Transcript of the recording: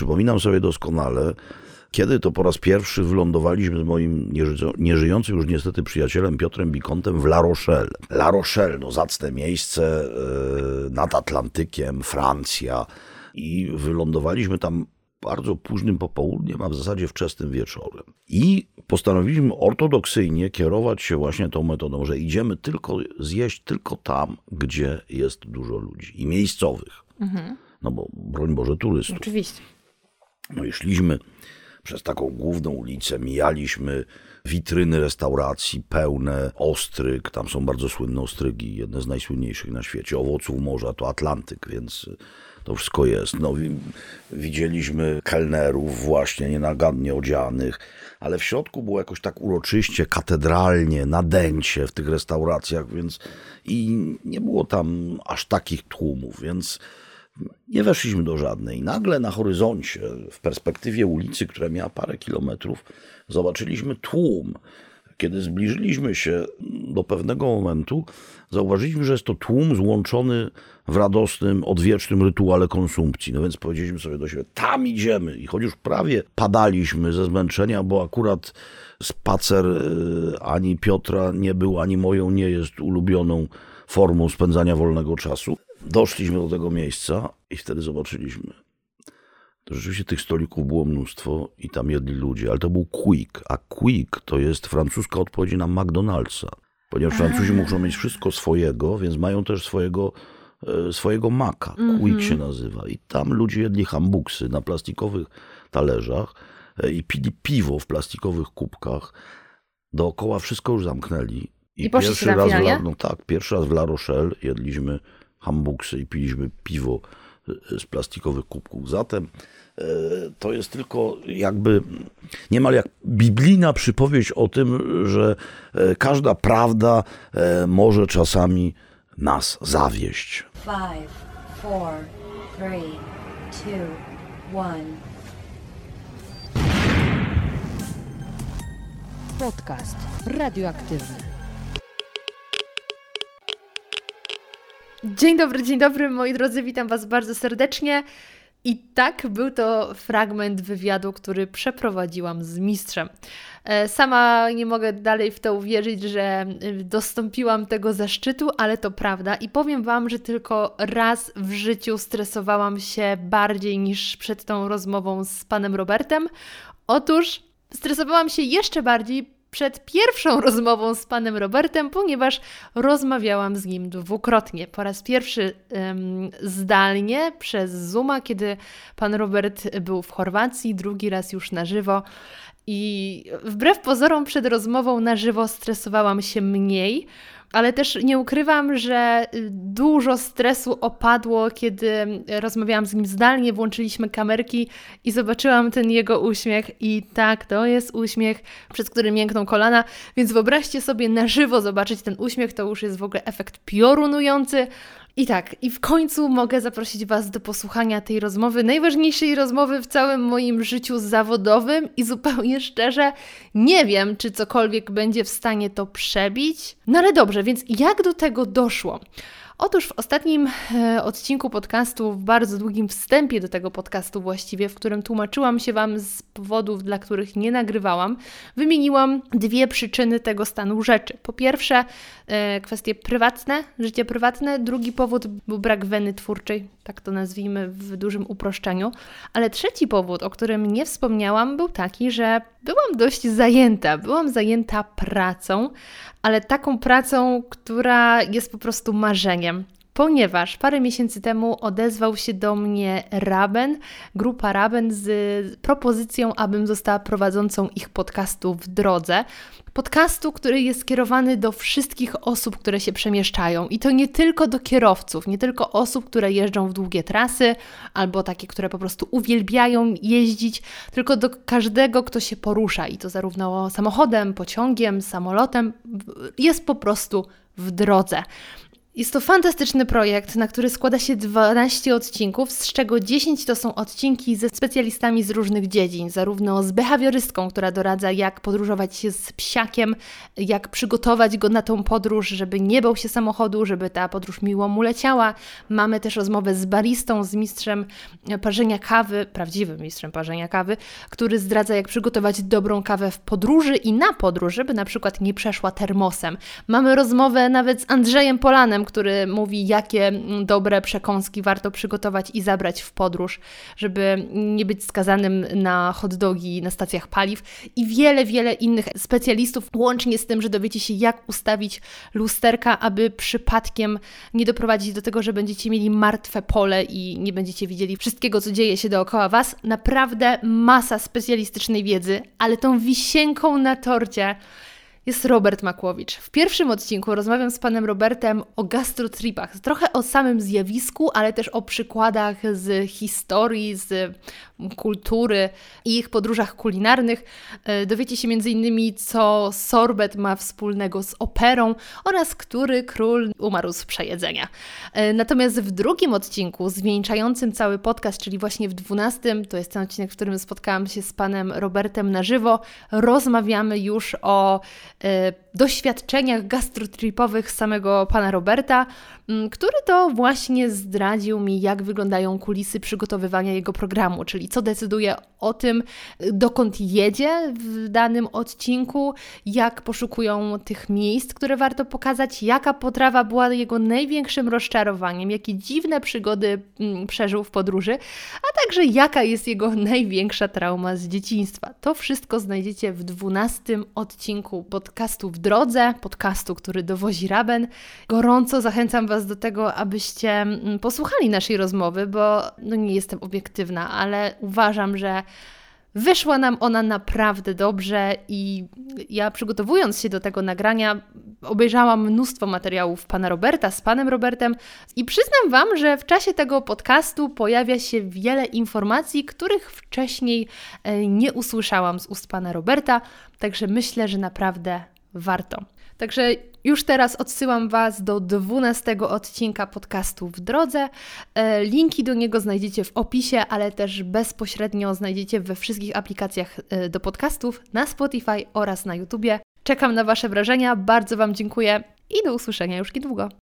przypominam sobie doskonale, kiedy to po raz pierwszy wylądowaliśmy z moim nieżyjącym już niestety przyjacielem Piotrem Bikontem w La Rochelle. La Rochelle, no zacne miejsce e, nad Atlantykiem, Francja. I wylądowaliśmy tam bardzo późnym popołudniem, a w zasadzie wczesnym wieczorem. I postanowiliśmy ortodoksyjnie kierować się właśnie tą metodą, że idziemy tylko zjeść tylko tam, gdzie jest dużo ludzi i miejscowych. Mhm. No bo broń Boże turystów. Oczywiście. No i szliśmy przez taką główną ulicę, mijaliśmy witryny restauracji pełne ostryg, tam są bardzo słynne ostrygi, jedne z najsłynniejszych na świecie, owoców morza to Atlantyk, więc to wszystko jest. No, widzieliśmy kelnerów właśnie nienagannie odzianych, ale w środku było jakoś tak uroczyście, katedralnie, nadęcie w tych restauracjach, więc i nie było tam aż takich tłumów, więc nie weszliśmy do żadnej. Nagle na horyzoncie, w perspektywie ulicy, która miała parę kilometrów, zobaczyliśmy tłum. Kiedy zbliżyliśmy się do pewnego momentu, zauważyliśmy, że jest to tłum złączony w radosnym, odwiecznym rytuale konsumpcji. No więc powiedzieliśmy sobie do siebie, tam idziemy. I choć już prawie padaliśmy ze zmęczenia, bo akurat spacer e, ani Piotra nie był, ani moją nie jest ulubioną formą spędzania wolnego czasu, doszliśmy do tego miejsca i wtedy zobaczyliśmy. To rzeczywiście tych stolików było mnóstwo i tam jedli ludzie, ale to był Quick, a Quick to jest francuska odpowiedź na McDonald'sa. Ponieważ Francuzi muszą mieć wszystko swojego, więc mają też swojego, e, swojego maka. Quick mm -hmm. się nazywa. I tam ludzie jedli hambuksy na plastikowych talerzach e, i pili piwo w plastikowych kubkach. Dookoła wszystko już zamknęli. I, I pierwszy raz, w, no tak, pierwszy raz w La Rochelle jedliśmy hambuksy i piliśmy piwo z plastikowych kubków. Zatem e, to jest tylko jakby niemal jak biblijna przypowieść o tym, że e, każda prawda e, może czasami nas zawieść. Five, four, three, two, one. Podcast radioaktywny. Dzień dobry, dzień dobry moi drodzy, witam Was bardzo serdecznie. I tak, był to fragment wywiadu, który przeprowadziłam z mistrzem. E, sama nie mogę dalej w to uwierzyć, że y, dostąpiłam tego zaszczytu, ale to prawda. I powiem Wam, że tylko raz w życiu stresowałam się bardziej niż przed tą rozmową z panem Robertem. Otóż stresowałam się jeszcze bardziej przed pierwszą rozmową z panem Robertem, ponieważ rozmawiałam z nim dwukrotnie. Po raz pierwszy um, zdalnie przez Zooma, kiedy pan Robert był w Chorwacji, drugi raz już na żywo. I wbrew pozorom, przed rozmową na żywo stresowałam się mniej ale też nie ukrywam, że y, dużo stresu opadło, kiedy rozmawiałam z nim zdalnie, włączyliśmy kamerki i zobaczyłam ten jego uśmiech. I tak, to jest uśmiech, przez który miękną kolana. Więc wyobraźcie sobie na żywo zobaczyć ten uśmiech, to już jest w ogóle efekt piorunujący. I tak, i w końcu mogę zaprosić Was do posłuchania tej rozmowy, najważniejszej rozmowy w całym moim życiu zawodowym i zupełnie szczerze nie wiem, czy cokolwiek będzie w stanie to przebić. No ale dobrze, więc jak do tego doszło? Otóż w ostatnim e, odcinku podcastu, w bardzo długim wstępie do tego podcastu właściwie, w którym tłumaczyłam się Wam z powodów, dla których nie nagrywałam, wymieniłam dwie przyczyny tego stanu rzeczy. Po pierwsze, e, kwestie prywatne, życie prywatne, drugi powód był brak weny twórczej, tak to nazwijmy w dużym uproszczeniu, ale trzeci powód, o którym nie wspomniałam, był taki, że byłam dość zajęta, byłam zajęta pracą, ale taką pracą, która jest po prostu marzeniem. Ponieważ parę miesięcy temu odezwał się do mnie Raben, grupa Raben, z propozycją, abym została prowadzącą ich podcastu w drodze podcastu, który jest skierowany do wszystkich osób, które się przemieszczają. I to nie tylko do kierowców, nie tylko osób, które jeżdżą w długie trasy, albo takie, które po prostu uwielbiają jeździć, tylko do każdego, kto się porusza. I to zarówno samochodem, pociągiem, samolotem, jest po prostu w drodze. Jest to fantastyczny projekt, na który składa się 12 odcinków, z czego 10 to są odcinki ze specjalistami z różnych dziedzin, zarówno z behawiorystką, która doradza, jak podróżować się z psiakiem, jak przygotować go na tą podróż, żeby nie bał się samochodu, żeby ta podróż miło mu leciała. Mamy też rozmowę z baristą, z mistrzem parzenia kawy, prawdziwym mistrzem parzenia kawy, który zdradza, jak przygotować dobrą kawę w podróży i na podróż, żeby na przykład nie przeszła termosem. Mamy rozmowę nawet z Andrzejem Polanem, który mówi, jakie dobre przekąski warto przygotować i zabrać w podróż, żeby nie być skazanym na hot dogi na stacjach paliw i wiele, wiele innych specjalistów, łącznie z tym, że dowiecie się, jak ustawić lusterka, aby przypadkiem nie doprowadzić do tego, że będziecie mieli martwe pole i nie będziecie widzieli wszystkiego, co dzieje się dookoła Was. Naprawdę masa specjalistycznej wiedzy, ale tą wisienką na torcie jest Robert Makłowicz. W pierwszym odcinku rozmawiam z panem Robertem o gastrotripach, trochę o samym zjawisku, ale też o przykładach z historii, z kultury i ich podróżach kulinarnych. E, dowiecie się m.in. co sorbet ma wspólnego z operą oraz który król umarł z przejedzenia. E, natomiast w drugim odcinku, zwieńczającym cały podcast, czyli właśnie w dwunastym, to jest ten odcinek, w którym spotkałam się z panem Robertem na żywo, rozmawiamy już o Uh. Doświadczeniach gastrotripowych samego pana Roberta, który to właśnie zdradził mi, jak wyglądają kulisy przygotowywania jego programu, czyli co decyduje o tym, dokąd jedzie w danym odcinku, jak poszukują tych miejsc, które warto pokazać, jaka potrawa była jego największym rozczarowaniem, jakie dziwne przygody przeżył w podróży, a także jaka jest jego największa trauma z dzieciństwa. To wszystko znajdziecie w dwunastym odcinku podcastu w drodze, podcastu, który dowozi Raben. Gorąco zachęcam Was do tego, abyście posłuchali naszej rozmowy, bo no nie jestem obiektywna, ale uważam, że Wyszła nam ona naprawdę dobrze i ja przygotowując się do tego nagrania, obejrzałam mnóstwo materiałów pana Roberta z panem Robertem i przyznam Wam, że w czasie tego podcastu pojawia się wiele informacji, których wcześniej e, nie usłyszałam z ust pana Roberta, także myślę, że naprawdę warto. Także już teraz odsyłam Was do 12 odcinka podcastu w drodze. E, linki do niego znajdziecie w opisie, ale też bezpośrednio znajdziecie we wszystkich aplikacjach e, do podcastów na Spotify oraz na YouTubie. Czekam na Wasze wrażenia, bardzo Wam dziękuję i do usłyszenia już niedługo.